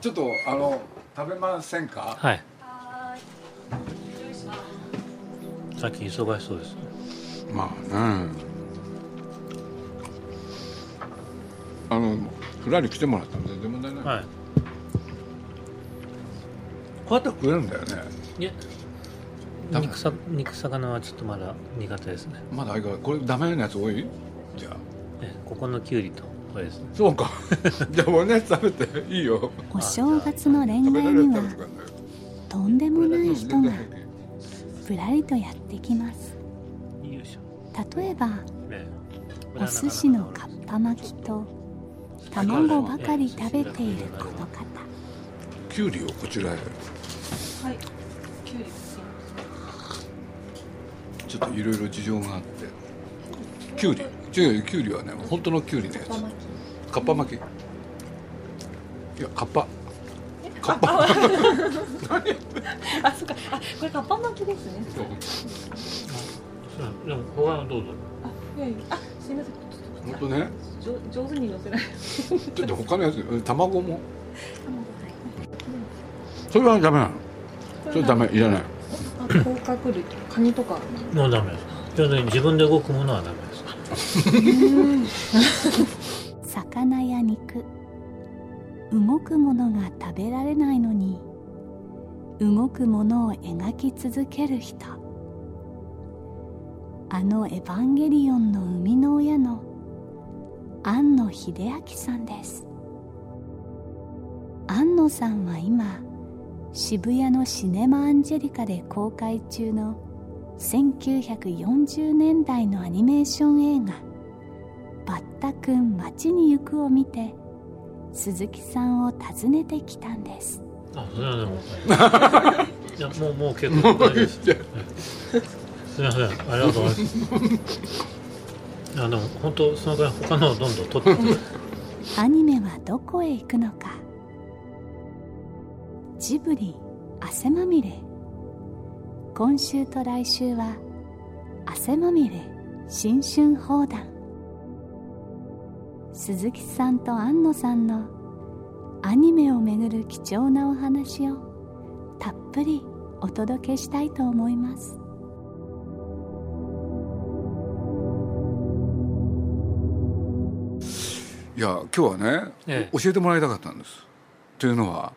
ちょっとあの食べませんか？はい。最近忙しそうですまあねあのフライに来てもらったんで全然問題ない、はい。こうやって食えるんだよね。いや肉さ肉魚はちょっとまだ苦手ですね。まだ相変わらず。これダメなやつ多い？じゃあ。えここのきゅうりとこれですね。そうか。じゃあ俺のやつ食べていいよ。お正月の恋愛にはとんでもない人がこぶらりとやってきます。例えばええお寿司のかっぱ巻きと卵ばかり食べているこの方。きゅうりをこちらへ。はい。きゅうりちょっといろいろ事情があって。きゅうり違うよきゅうりはね本当のきゅうりのやつ。かっぱ巻き。いやかっぱ。かっぱ。あ、そっか。あ、これカッパ巻きですね。う。んでも他のどうぞ。あ、いやいや。あ、すみません。本当ね。と上上手に乗せない。ちょっと他のやつ卵も？それはダメなの？それダメ。いらない。あ、甲殻類。とかカニとか。もうダメです。ちょっと自分で動くものはダメ。です 魚や肉。動くものが食べられないのに動くものを描き続ける人。あの「エヴァンゲリオン」の生みの親の庵野秀明さんです。庵野さんは今渋谷のシネマアンジェリカで公開中の1940年代のアニメーション映画バッタくん街に行くを見て鈴木さんを訪ねてきたんです。あそれはでもいやもうもう結構大丈夫です。すみません。ありがとうございます。いやでも本当そのぐらい他のをどんどん取ってって。アニメはどこへ行くのか。ジブリ汗まみれ今週と来週は汗まみれ新春放談。鈴木さんと庵野さんのアニメをめぐる貴重なお話をたっぷりお届けしたいと思います。いや今日はね、え教えてもらいたかったんです。というのは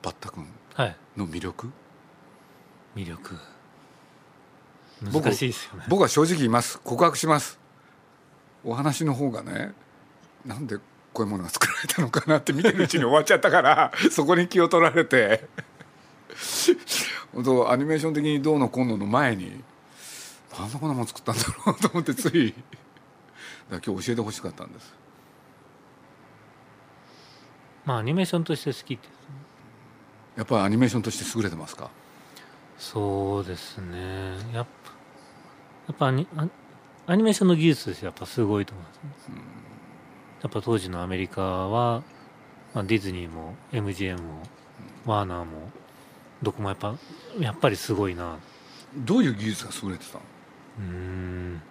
バッタ君はいの魅力？魅力。僕難しいですよね。僕は正直言います。告白します。お話の方がねなんでこういうものが作られたのかなって見てるうちに終わっちゃったから そこに気を取られて。本当アニメーション的にどうのこうのの前になんでこんなもの作ったんだろうと思ってついだ今日教えてほしかったんです。まあアニメーションとして好きって。やっぱりアニメーションとして優れてますか？そうですね。やっっぱアニアアニメーションの技術としてやっぱすごいと思います、ねやっぱ当時のアメリカは、まあ、ディズニーも MGM もワーナーもどこもやっぱやっぱりすごいな。どういう技術が優れてたの？うーん。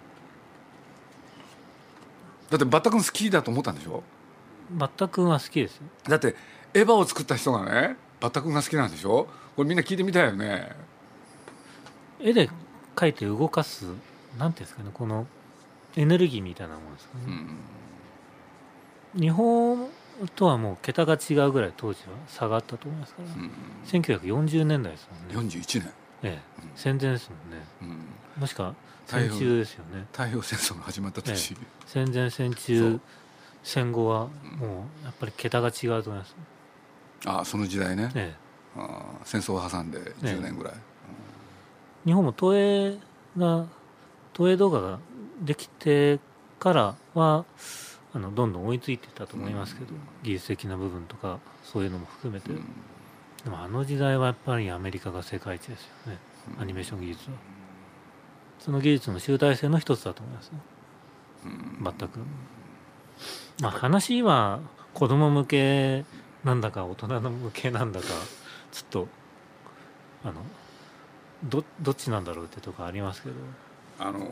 だってバッタ君好きだと思ったんでしょ？バッタ君は好きですよ。だってエヴァを作った人がねバッタ君が好きなんでしょ？これみんな聞いてみたいよね。絵で描いて動かすなんていうんですかねこのエネルギーみたいなものですかね、うん。日本とはもう桁が違うぐらい当時は差があったと思いますから、うん。1940年代ですもんね、41年、ええ、戦前ですもんね。うん、もしくは戦中ですよね。太平洋戦争が始まった年、戦前戦そ中う。戦後はもうやっぱり桁が違うと思います、ああその時代ね、えああ戦争を挟んで10年ぐらい、え、日本も投影が投影動画ができてからはあのどんどん追いついてたと思いますけど、技術的な部分とかそういうのも含めて、うん。でもあの時代はやっぱりアメリカが世界一ですよね。アニメーション技術は。その技術の集大成の一つだと思います。ねうん。全く。まあ話は子供向けなんだか大人の向けなんだかちょっとあのどどっちなんだろうってとこありますけど。あのー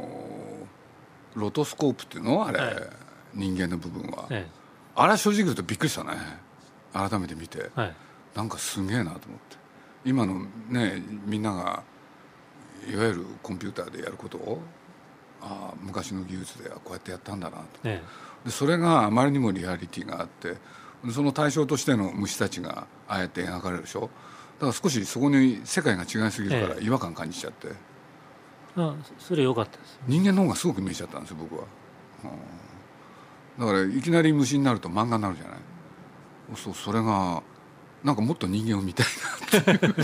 ロトスコープっていうの？あれ、はい。人間の部分は、えあれは正直言うとびっくりしたね。改めて見て。えはい。なんかすげえなと思って。今のねみんながいわゆるコンピューターでやることをああ昔の技術ではこうやってやったんだなと。えでそれがあまりにもリアリティがあってでその対象としての虫たちがああやって描かれるでしょ？だから少しそこに世界が違いすぎるからええ。違和感感じちゃって、えあそそれ良かったです。人間の方がすごく見えちゃったんですよ僕は、うん。だからいきなり虫になると漫画になるじゃない？そうそれがなんかもっと人間を見たいなって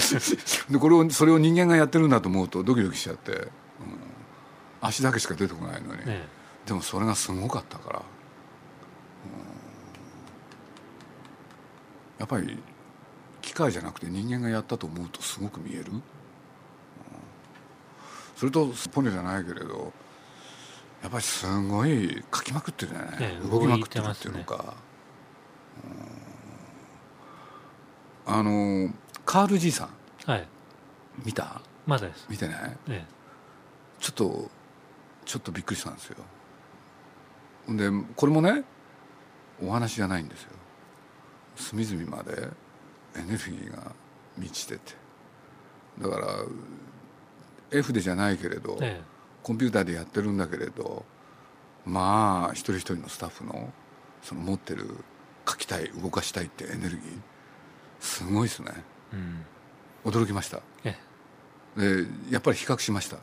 でこれをそれを人間がやってるんだと思うとドキドキしちゃって、うん。足だけしか出てこないのに、えでもそれがすごかったから、うん。やっぱり機械じゃなくて人間がやったと思うとすごく見える、うん。それとポニョじゃないけれどやっぱりすごい書きまくってるじゃない、ええ動きまくってるっていうのか、うん。あのカールじいさん。えはい。見た？まだです。見てない？え。ちょっとちょっとびっくりしたんですよ。でこれもねお話じゃないんですよ。隅々までエネルギーが満ちてて。だから F でじゃないけれど、ええ。コンピューターでやってるんだけれどまあ一人一人のスタッフのその持ってる書きたい動かしたいってエネルギー。すごいですね。えうん。驚きました。えでやっぱり比較しました。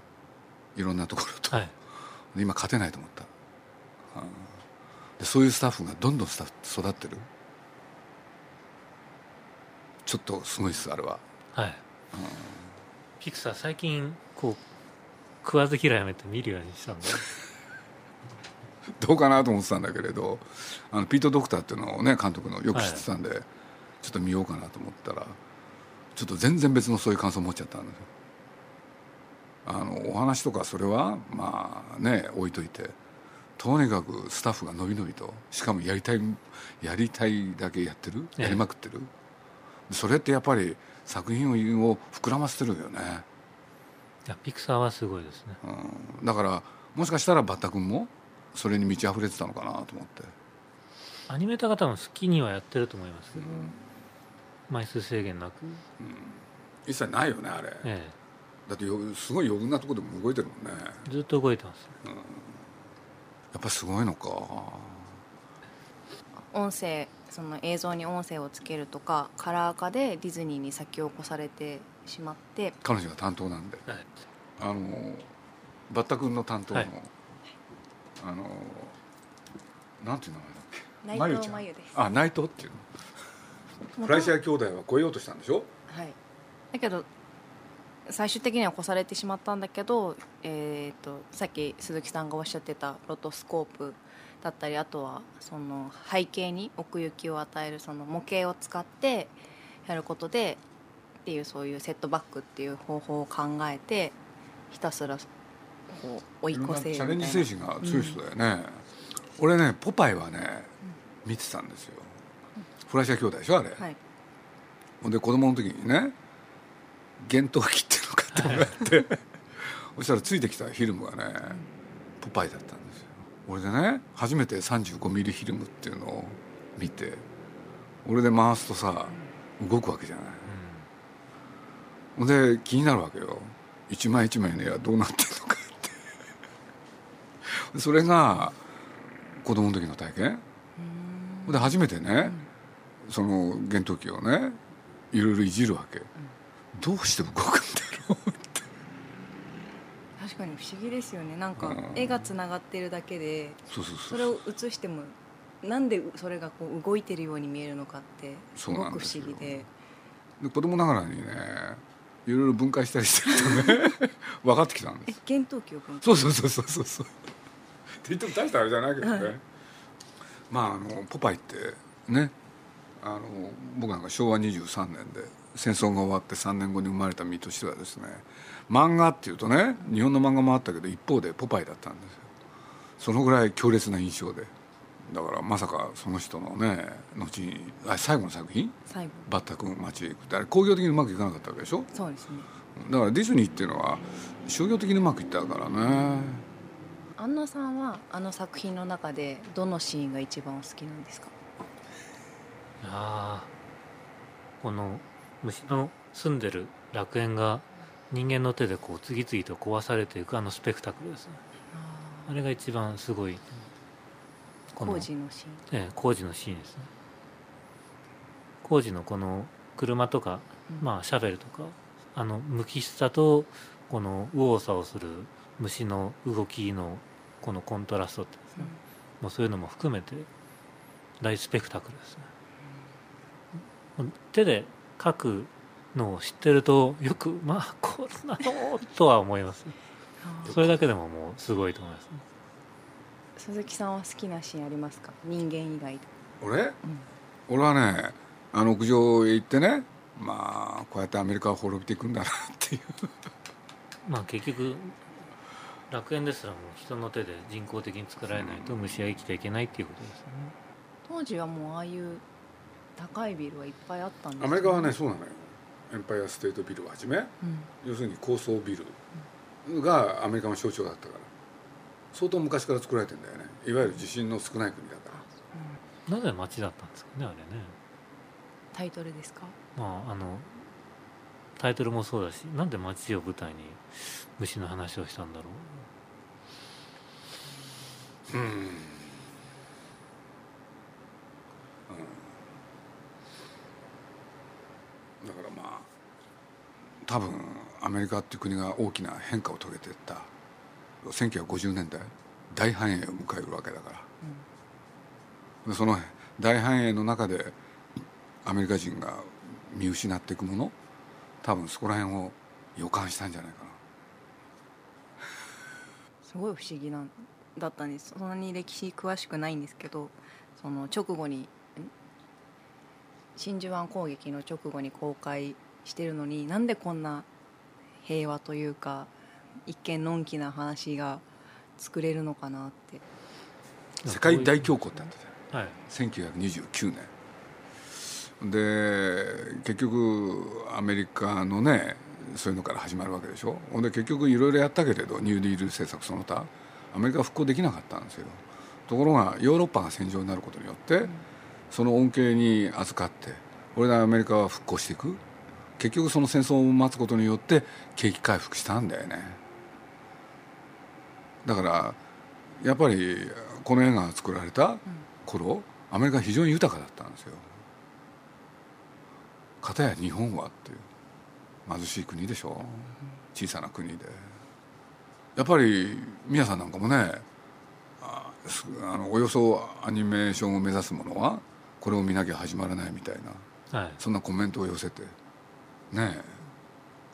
いろんなところと、えはい。で今勝てないと思った、うん。でそういうスタッフがどんどんスタッフ育ってるちょっとすごいですあれは。はい、ピクサー最近こう食わず嫌いやめて見るようにしたんで どうかなと思ってたんだけれどあのピート・ドクターっていうのをね監督のよく知ってたんで、ちょっと見ようかなと思ったらちょっと全然別のそういう感想を持っちゃったんですよ。あのお話とかそれはまあね置いといてとにかくスタッフがのびのびとしかもやりたいやりたいだけやってる？ええ。やりまくってる、それってやっぱり作品をを膨らませてるよね、いやピクサーはすごいですね。うん、だからもしかしたらバッタ君もそれに満ち溢れてたのかなと思って。アニメーター方も好きにはやってると思いますけど、枚数制限なく、一切ないよねあれ。えだってよすごい余分なところでも動いてるもんねえ、ずっと動いてますやっぱすごいのか音声その映像に音声をつけるとかカラー化でディズニーに先を越されてしまって彼女が担当なんで。はい。あのバッタ君の担当の、はい。あのなんていう名前だっけ？内藤まゆちゃん。真由です。あ内藤っていうの。フライシア兄弟は超えようとしたんでしょ？はい。だけど最終的には越されてしまったんだけど、えー、とさっき鈴木さんがおっしゃってたロトスコープだったりあとはその背景に奥行きを与えるその模型を使ってやることでっていうそういうセットバックっていう方法を考えてひたすらこう追い越せチャレンジ精神が強い人だよね、俺ねポパイはね見てたんですよ。フライシア兄弟でしょあれ、はい。ほんで子供の時にね厳冬期ってのを買ってもらって。そしたらついてきたフィルムがねポパイだったんですよ俺でね初めて35ミリフィルムっていうのを見て俺で回すとさ動くわけじゃない。ほんで気になるわけよ。一枚一枚の絵はどうなってるのかって。それが子供の時の体験。ほんで初めてね、その厳冬期をねいろいろいじるわけ、どうして動くんだろうって。確かに不思議ですよね。なんかうん。絵がつながってるだけでそれを映してもなんでそれがこう動いてるように見えるのかってすごく不思議で。で子供ながらにねいろいろ分解したりしてるとね 分かってきたんです。え厳冬期を分そうそうそうそうそうそう。って言っても大したあれじゃないけどね、はい。まああのポパイってねあの僕なんか昭和23年で戦争が終わって3年後に生まれた身としてはですね漫画っていうとね日本の漫画もあったけど一方でポパイだったんですよ。そのぐらい強烈な印象で。だからまさかその人のね後にあ最後の作品？最後「バッタ君街へ行く」ってあれ工業的にうまくいかなかったわけでしょ？そうですね。だからディズニーっていうのは商業的にうまくいったからね。安野さんはあの作品の中でどのシーンが一番お好きなんですか？いやーこの虫の住んでる楽園が人間の手でこう次々と壊されていくあのスペクタクルですね。あれが一番すごい。この工事のシーン。ええ工事のシーンですね。工事のこの車とか、うん。まあシャベルとかあの無機質さとこの右往左往する虫の動きのこのコントラストってですね、もうそういうのも含めて大スペクタクルですね、手で描くのを知ってるとよくまあこんなのとは思います。それだけでももうすごいと思います。ね鈴木さんは好きなシーンありますか？人間以外で。俺、俺はねあの屋上へ行ってねまあこうやってアメリカは滅びていくんだなっていう。まあ結局楽園ですらも人の手で人工的に作られないと虫は生きていけないっていうことですよね。当時はもうああいう高いビルはいっぱいあったんですアメリカはねそうなのよ。エンパイアステートビルをはじめうん。要するに高層ビルがアメリカの象徴だったから。相当昔から作られてんだよね。いわゆる地震の少ない国だから。なぜ町だったんですかねあれね。タイトルですか？まああのタイトルもそうだしなんで町を舞台に虫の話をしたんだろう。うんだからまあ多分アメリカっていう国が大きな変化を遂げていった。1950年代大繁栄を迎えるわけだから、でその大繁栄の中でアメリカ人が見失っていくもの多分そこら辺を予感したんじゃないかな。すごい不思議なんだったんです。そんなに歴史詳しくないんですけどその直後にん真珠湾攻撃の直後に公開してるのになんでこんな平和というか一見のんきな話が作れるのかなって。世界大恐慌ってあったじゃん。はい。1929年。で結局アメリカのねそういうのから始まるわけでしょ。ほんで結局いろいろやったけれどニューディール政策その他アメリカは復興できなかったんですよ。ところがヨーロッパが戦場になることによって、その恩恵に預かってこれでアメリカは復興していく。結局その戦争を待つことによって景気回復したんだよね。だからやっぱりこの映画が作られた頃アメリカは非常に豊かだったんですよ。片や日本はっていう。貧しい国でしょ。小さな国で。やっぱり宮さんなんかもねあのおよそアニメーションを目指す者はこれを見なきゃ始まらないみたいなはい。そんなコメントを寄せて。ね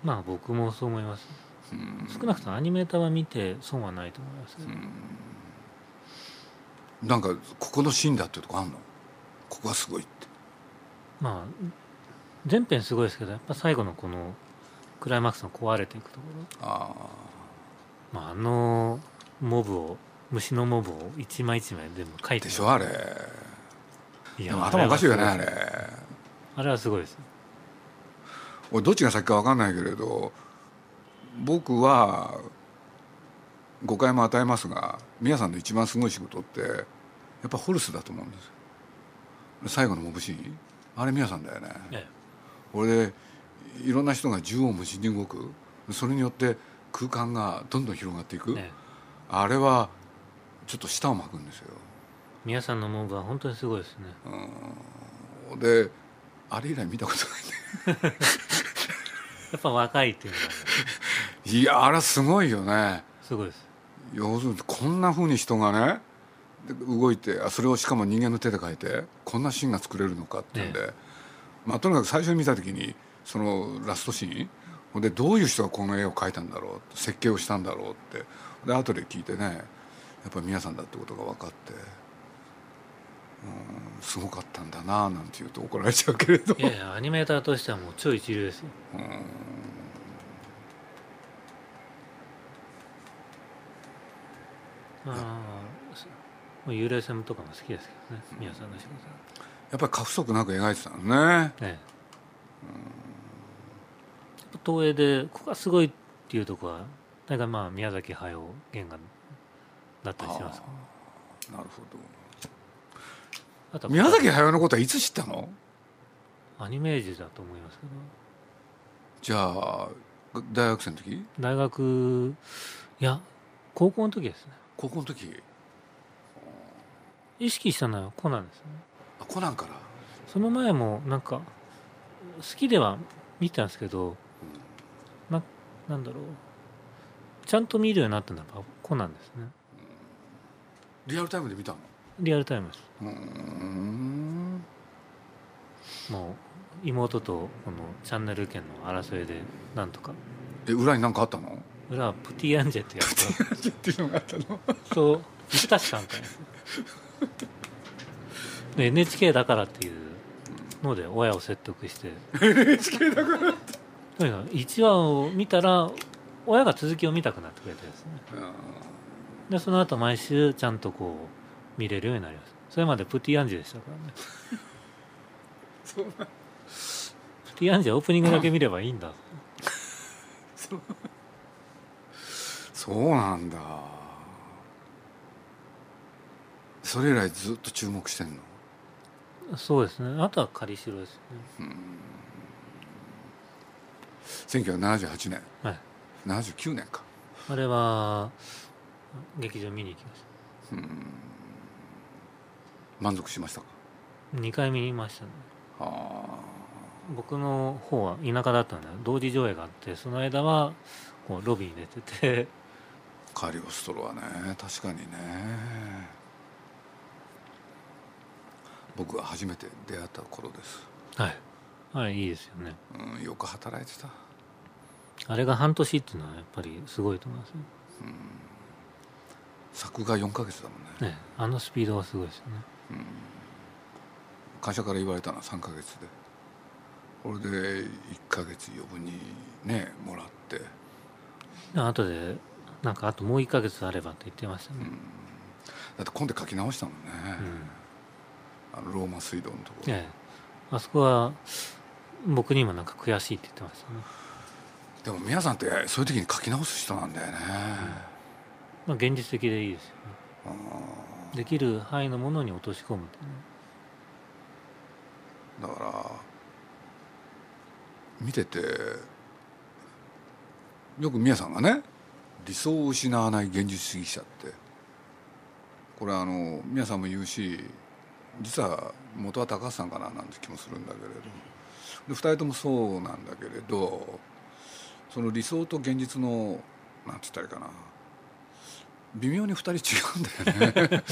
まあ僕もそう思います。えうん。少なくともアニメーターは見て損はないと思います、なんかここのシーンだっていうとこあんの？ここがすごいって。まあ全編すごいですけどやっぱ最後のこのクライマックスの壊れていくところ。あまあ、あのモブを虫のモブを一枚一枚全部描いてあでしょあれいでも頭おかしいよねあれあれ。はすごいです。俺どっちが先か分かんないけれど僕は誤解も与えますが宮さんの一番すごい仕事ってやっぱホルスだと思うんですよ。最後のモブシーンあれ宮さんだよね。えこれでいろんな人が縦横無尽に動く。それによって空間がどんどん広がっていく、えええ。あれはちょっと舌を巻くんですよ皆さんのモブは本当にすごいですね。であれ以来見たことないんだよやっぱ若いっていうのが いやあれはすごいよね。すごいです。要するにこんなふうに人がねで動いてあそれをしかも人間の手で描いてこんなシーンが作れるのかっていうんで、まあ、とにかく最初に見た時にそのラストシーンでどういう人がこの絵を描いたんだろう設計をしたんだろうって。で後で聞いてねやっぱり皆さんだってことが分かって、うん、すごかったんだななんて言うと怒られちゃうけれど。いやいやアニメーターとしてはもう超一流ですよ。ああ幽霊線とかも好きですけどね宮さんの仕事やっぱり過不足なく描いてたのね。はね東映でここがすごいっていうとこは大概まあ宮崎駿原画だったりします。なるほど宮崎駿のことはいつ知ったの？アニメージュだと思いますけど。じゃあ大学生の時？大学いや高校の時ですね。高校の時？意識したのはコナンですね。あコナンから？その前もなんか好きでは見てたんですけどななんだろう。ちゃんと見るようになったのはコナンですね。リアルタイムで見たの？リアルタイムです。ん。もう妹とこのチャンネル権の争いでなんとか。え裏に何かあったの？裏はプティアンジェってやつ。っていうのがあったの？と水田さんかですで NHK だからっていうので親を説得して。NHK だからとにかく1話を見たら親が続きを見たくなってくれてですね。でその後毎週ちゃんとこう見れるようになりましたそれまでプティアンジェでしたからね。そう。なプティアンジェオープニングだけ見ればいいんだ。そう。なんだ。それ以来ずっと注目してんの？そうですね。あとは仮城ですね。1978年。はい。79年か。あれは劇場見に行きまし満足しましたか？た2回見ましたね。あ。僕の方は田舎だったんで同時上映があってその間はこうロビーに出てて。あカリオストロはね確かにね。僕が初めて出会った頃です、はい。はいいいですよね。うん、よく働いてた。あれが半年っていうのはやっぱりすごいと思いますね作画4ヶ月だもんね。ねあのスピードはすごいですよね会社から言われたのは3ヶ月で。これで1ヶ月余分にねもらって。で後でなんかあともう1ヶ月あればって言ってましたね、だって今度書き直したもんね、うん。あのローマ水道のところ、ええ。あそこは僕にもなんか悔しいって言ってましたね、でも皆さんってそういう時に書き直す人なんだよね、まあ、現実的でいいですよねできる範囲のものに落とし込む。だから見ててよく宮さんがね理想を失わない現実主義者ってこれあの宮さんも言うし実は元は高橋さんかななんて気もするんだけれど。で2人ともそうなんだけれどその理想と現実のなんて言ったらいいかな。微妙に2人違うんだよね。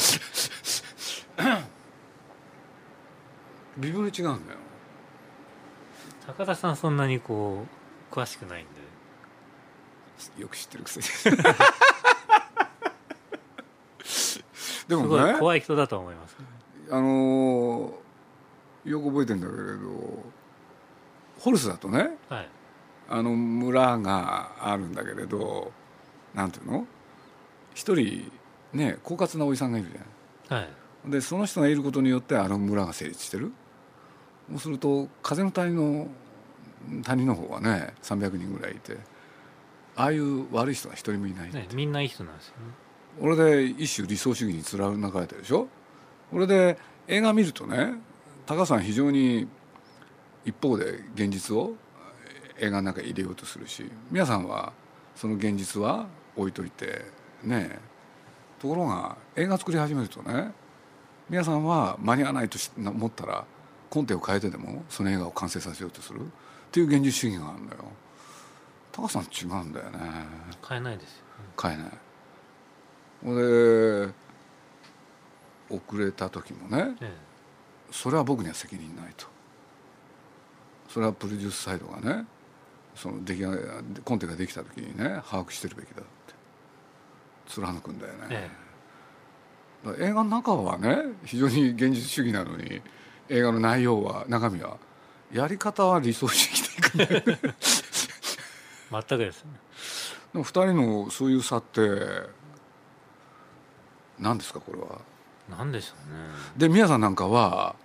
微妙に違うんだよ。高田さんそんなにこう詳しくないんで。よく知ってるくせに。ですもごいね怖い人だと思います、あのーよく覚えてんだけれどホルスだとね。はい。あの村があるんだけれどなんていうの？一人ね狡猾なおじさんがいるじゃん。はい。でその人がいることによってあの村が成立してる。そうすると風の谷の谷の方はね300人ぐらいいてああいう悪い人が一人もいない、ね、みんないい人なんですよね。俺で一種理想主義に貫かれてるでしょ。これで映画見るとね高さん非常に一方で現実を映画の中に入れようとするし皆さんはその現実は置いといてねところが映画作り始めるとね皆さんは間に合わないとし思ったらコンテを変えてでもその映画を完成させようとする。っていう現実主義があるんだよ。高さん違うんだよね。変えないですよ、ね、買えない。ほんで遅れた時もねえそれは僕には責任ないと。それはプロデュースサイドがねその出来がコンテができた時にね把握してるべきだって貫くんだよね、えだから映画の中はね非常に現実主義なのに映画の内容は中身はやり方は理想主義でいくんだよ全くですね。でも2人のそういう差って何ですかこれは？なんでしょうね。で宮さんなんかは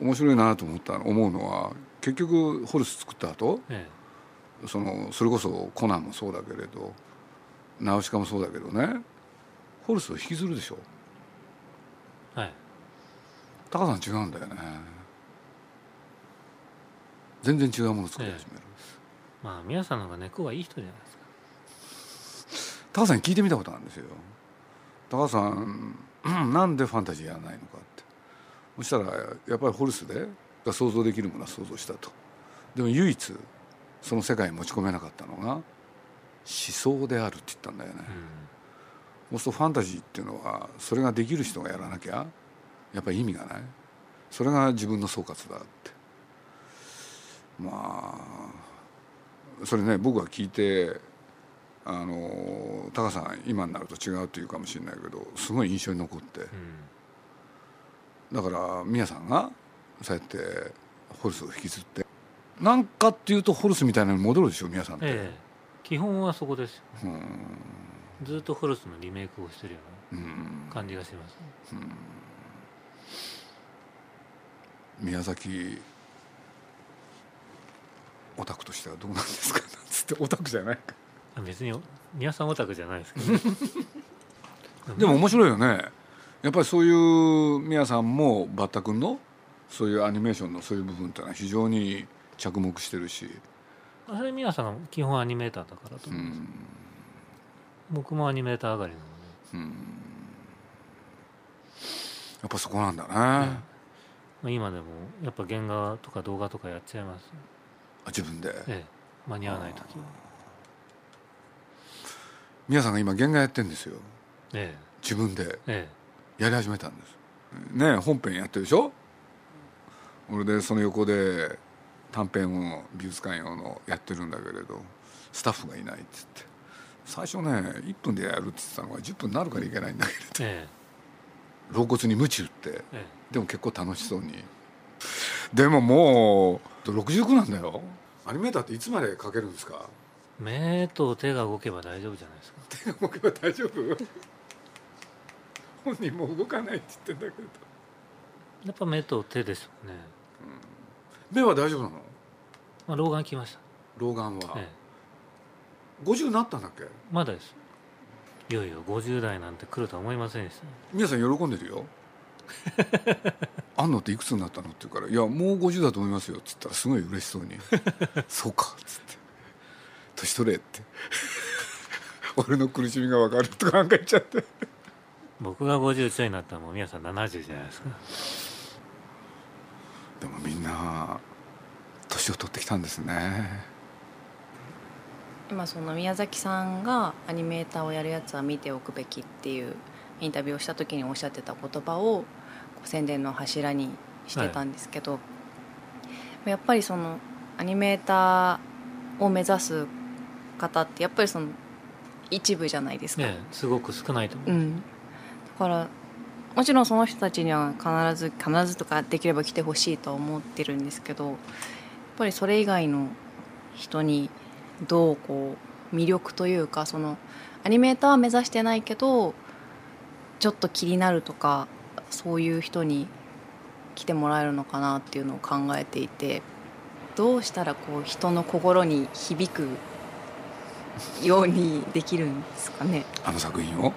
面白いなと思った思うのは結局ホルス作った後え。そのそれこそコナンもそうだけれどナウシカもそうだけどね。ホルスを引きずるでしょ。えはい。高さん違うんだよね。全然違うもの作り始める、まあ宮さんの方が根っこはいい人じゃないですか。高さんに聞いてみたことあるんですよ。高さんうんなんでファンタジーやらないのかって。そしたらやっぱりホルスでが想像できるものは想像したと。でも唯一その世界に持ち込めなかったのが思想であるって言ったんだよね、そうするとファンタジーっていうのはそれができる人がやらなきゃやっぱり意味がない。それが自分の総括だって。まあそれね僕が聞いてあの高さん今になると違うというかもしれないけどすごい印象に残って。うん、だから宮さんがそうやってホルスを引きずって。なんかっていうとホルスみたいなのに戻るでしょ宮さんって、ええ基本はそこですようん。ずっとホルスのリメイクをしてるよううん。な感じがします、宮崎オタクとしてはどうなんですか？つってオタクじゃない。かあ別に宮さんオタクじゃないですけど でも面白いよね。やっぱりそういう宮さんもバッタ君のそういうアニメーションのそういう部分ってのは非常に着目してるし、それ宮さんが基本アニメーターだからと思うん。僕もアニメーター上がりなので、うん、やっぱそこなんだね、まあ、今でもやっぱ原画とか動画とかやっちゃいます、あ自分で？ええ、間に合わない時。は宮さんが今原画やってんですよ。え自分で。ええ。やり始めたんです。ね本編やってるでしょ？俺でその横で短編を美術館用のやってるんだけれどスタッフがいないって言って最初ね1分でやるって言ってたのが10分になるからいけないんだけれどえ露骨に鞭打ってええ。でも結構楽しそうに。でももう69なんだよ。アニメーターっていつまで描けるんですか？え目と手が動けば大丈夫じゃないですか。手が動けば大丈夫？本人も動かないって言ってんだけど。やっぱ目と手ですもんね、目は大丈夫なの？まあ、老眼来ました、老眼は、え50になったんだっけ？え、まだです。いよいよ50代なんて来るとは思いませんでした。皆さん喜んでるよ。あんのっていくつになったのって言うから「いやもう50だと思いますよ」っつったらすごい嬉しそうに「そうか」っつって「年取れ」って。俺の苦しみが分かるとかなんか言っちゃって。僕が50ちょいになったらもう皆さん70じゃないですかでもみんな年を取ってきたんですね。今その宮崎さんがアニメーターをやるやつは見ておくべきっていうインタビューをした時におっしゃってた言葉を宣伝の柱にしてたんですけど、やっぱりそのアニメーターを目指す方ってやっぱりその一部じゃないですか、ねえすごく少ないと思う、うん、だからもちろんその人たちには必ず必ずとかできれば来てほしいとは思ってるんですけどやっぱりそれ以外の人にどうこう魅力というかそのアニメーターは目指してないけどちょっと気になるとかそういう人に来てもらえるのかなっていうのを考えていてどうしたらこう人の心に響くようにできるんですかね。あの作品を？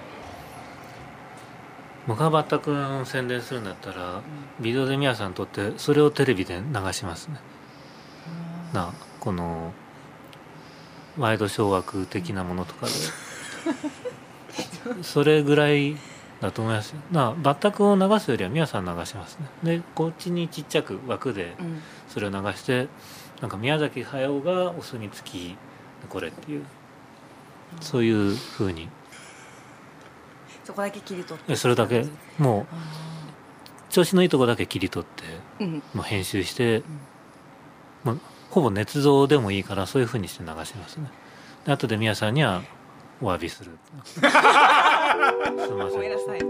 僕がバッタ君宣伝するんだったらビデオで宮さん撮ってそれをテレビで流しますね。なあこのワイドショー枠的なものとかで。それぐらいだと思いますよ。なあバッタ君を流すよりは宮さん流しますね。でこっちにちっちゃく枠でうん。それを流してなんか宮崎駿がお墨付きこれっていうそういうふうにそこだけ切り取って。でそれだけもう調子のいいとこだけ切り取ってうん。まあ、編集して、まあ、ほぼ捏造でもいいからそういうふうにして流しますね。で後で宮さんにはお詫びする。すいません。ごめんなさい。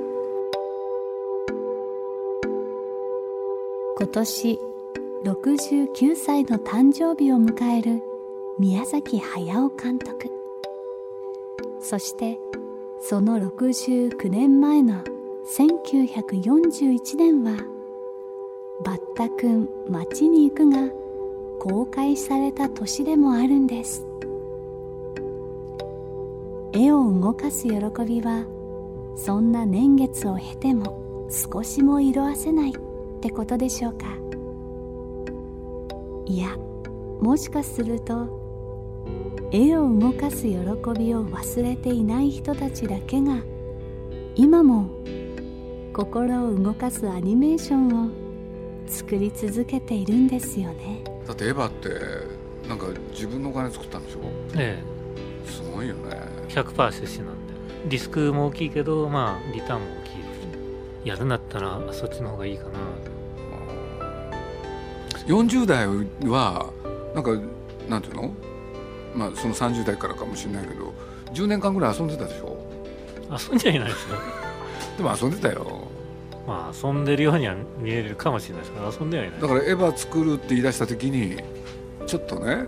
今年69歳の誕生日を迎える宮崎駿監督。そしてその69年前の1941年は「バッタくん街に行く」が公開された年でもあるんです。絵を動かす喜びはそんな年月を経ても少しも色あせないってことでしょうか。いやもしかすると絵を動かす喜びを忘れていない人たちだけが今も心を動かすアニメーションを作り続けているんですよね。だってエヴァってなんか自分のお金作ったんでしょ？えすごいよね。え100%出資なんでリスクも大きいけどまあリターンも大きいやるんだったらそっちの方がいいかな。40代はなんかなんていうの？まあその30代からかもしれないけど10年間ぐらい遊んでたでしょ？遊んじゃいないですよ。でも遊んでたよ。まあ遊んでるようには見えるかもしれないですけど遊んではいない。だからエヴァ作るって言い出した時にちょっとね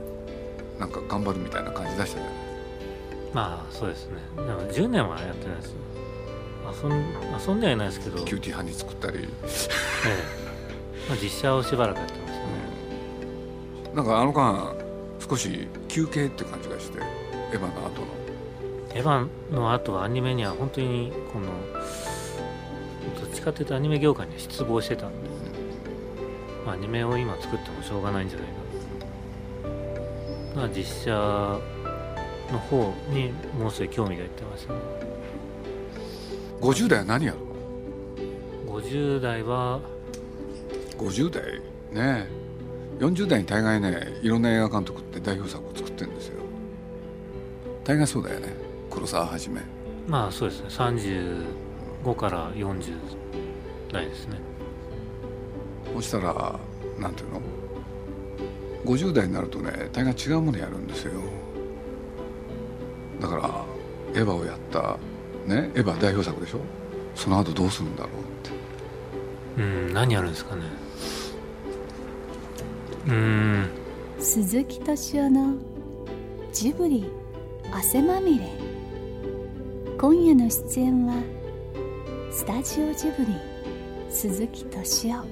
なんか頑張るみたいな感じ出したじゃない？まあそうですね。でも10年はやってないですよ。遊ん遊んではいないですけど、えキューティーハニー作ったり、えまあ、実写をしばらくやってましたねなんかあの間少し休憩って感じがしてエヴァの後の。エヴァの後はアニメには本当にこのどっちかっていうとアニメ業界には失望してたんで、まあ、アニメを今作ってもしょうがないんじゃないかな。まあ実写の方にもうすぐ興味がいってましたね50代は何やるの？50代は50代？ね40代に大概ねいろんな映画監督って代表作を作ってるんですよ。大概そうだよね。黒沢はじめ。まあそうですね。35から40代ですね。そしたらなんていうの？50代になるとね大概違うものやるんですよ。だからエヴァをやったねエヴァ代表作でしょ？その後どうするんだろうって。うん何やるんですかねうん。鈴木敏夫のジブリ汗まみれ。今夜の出演はスタジオジブリ鈴木敏夫。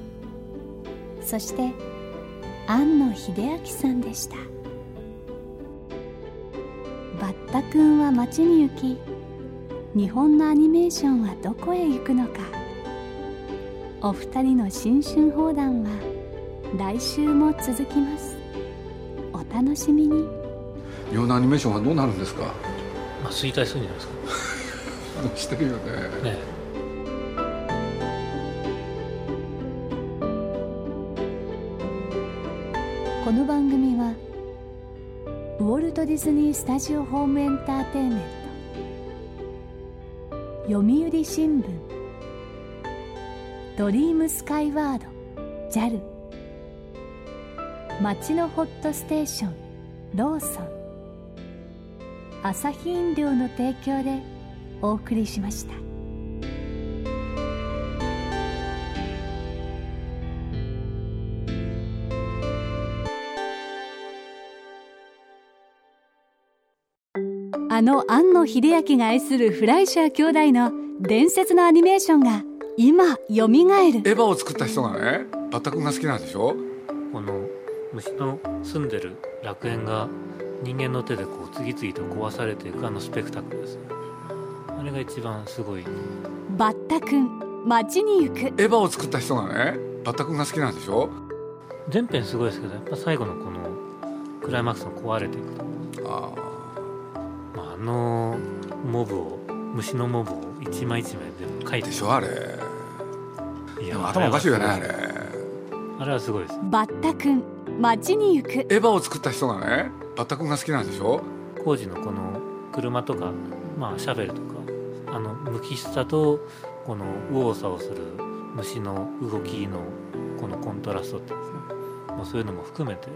そして庵野秀明さんでした。バッタくんは街に行き日本のアニメーションはどこへ行くのか。お二人の新春放談は来週も続きます。お楽しみに。日本のアニメーションはどうなるんですか？まあ衰退するんじゃないですか。してるよね。ね。この番組はウォルト・ディズニー・スタジオ・ホーム・エンターテインメント読売新聞ドリームスカイワード JAL 町のホットステーションローソン。アサヒ飲料の提供でお送りしました。あの庵野秀明が愛するフライシャー兄弟の伝説のアニメーションが今よみがえる。エヴァを作った人がねバッタ君が好きなんでしょ？この虫の住んでる楽園が人間の手でこう次々と壊されていくあのスペクタクルですあれが一番すごい。バッタくん街に行く。エヴァを作った人がねバッタ君が好きなんでしょ？全編すごいですけどやっぱ最後のこのクライマックスの壊れていくと。こあまあ、あのモブを虫のモブを一枚一枚全部描いてあでしょあれ。いでも頭おかしいよねあれれあれはすごいです。バッタくん街に行く。エヴァを作った人がねバッタ君が好きなんでしょ？工事のこの車とか、まあ、シャベルとかあの無機質さとこの右往左往する虫の動きのこのコントラストっていうんですね。もうそういうのも含めて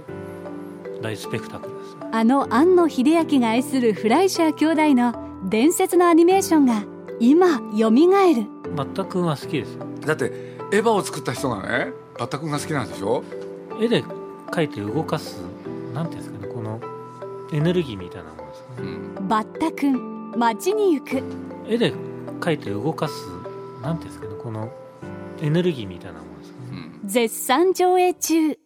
大スペクタクルですあの庵野秀明が愛するフライシャー兄弟の伝説のアニメーションが今よみがえる。バッタ君は好きですよ。だってエヴァを作った人がねバッタ君が好きなんでしょ？絵で描いて動かすなんていうんですかねこのエネルギーみたいなものですかね。うん。バッタくん街に行く。絵で描いて動かすなんていうんですかねこのエネルギーみたいなものですかね。うん。絶賛上映中